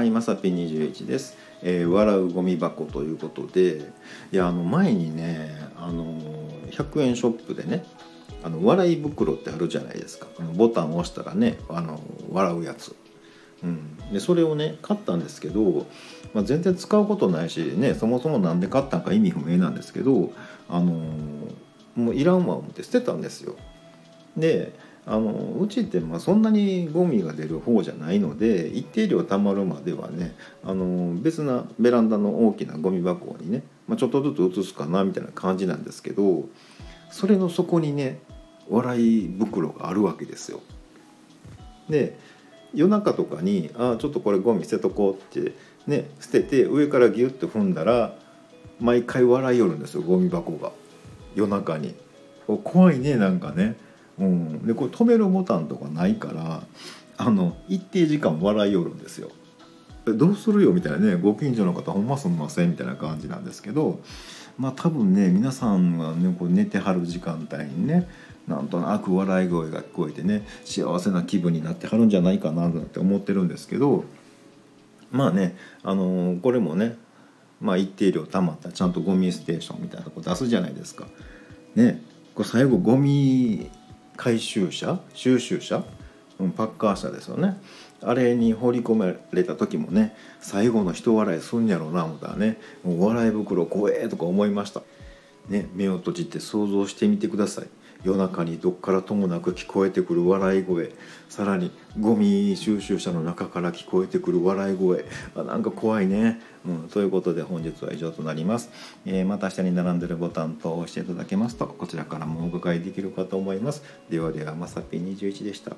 はい、まさぴ21です。えー笑うゴミ箱ということで、いやあの前にね、あの100円ショップでね、あの笑い袋ってあるじゃないですか。あのボタンを押したらね、あの笑うやつ。うん、でそれをね買ったんですけど、まあ、全然使うことないしねそもそもなんで買ったんか意味不明なんですけど、あのもういらんわ思って捨てたんですよ。であのうちってまあそんなにゴミが出る方じゃないので一定量たまるまではねあの別なベランダの大きなゴミ箱にね、まあ、ちょっとずつ移すかなみたいな感じなんですけどそれの底にね笑い袋があるわけですよ。で夜中とかに「ああちょっとこれゴミ捨てとこう」ってね捨てて上からギュッと踏んだら毎回笑いよるんですよゴミ箱が夜中に。怖いねなんかね。うん、でこれ止めるボタンとかないからあの一定時間笑いよるんですよ。どうするよみたいなねご近所の方ほんますんませんみたいな感じなんですけどまあ多分ね皆さんはねこう寝てはる時間帯にねなんとなく笑い声が聞こえてね幸せな気分になってはるんじゃないかななんて思ってるんですけどまあねあのこれもねまあ一定量たまったらちゃんとゴミステーションみたいなとこ出すじゃないですか。ねこれ最後ゴミ回収車収集車、うん、パッカー車ですよね。あれに放り込まれた時もね最後の人笑いすんやろうな思ったらねもう笑い袋怖えとか思いました、ね、目を閉じて想像してみてください。夜中にどっからともなく聞こえてくる笑い声。さらにゴミ収集車の中から聞こえてくる笑い声。あなんか怖いね、うん、ということで本日は以上となります、えーまた下に並んでるボタンと押していただけますとこちらからもお伺いできるかと思います。ではではまさぴ21でした。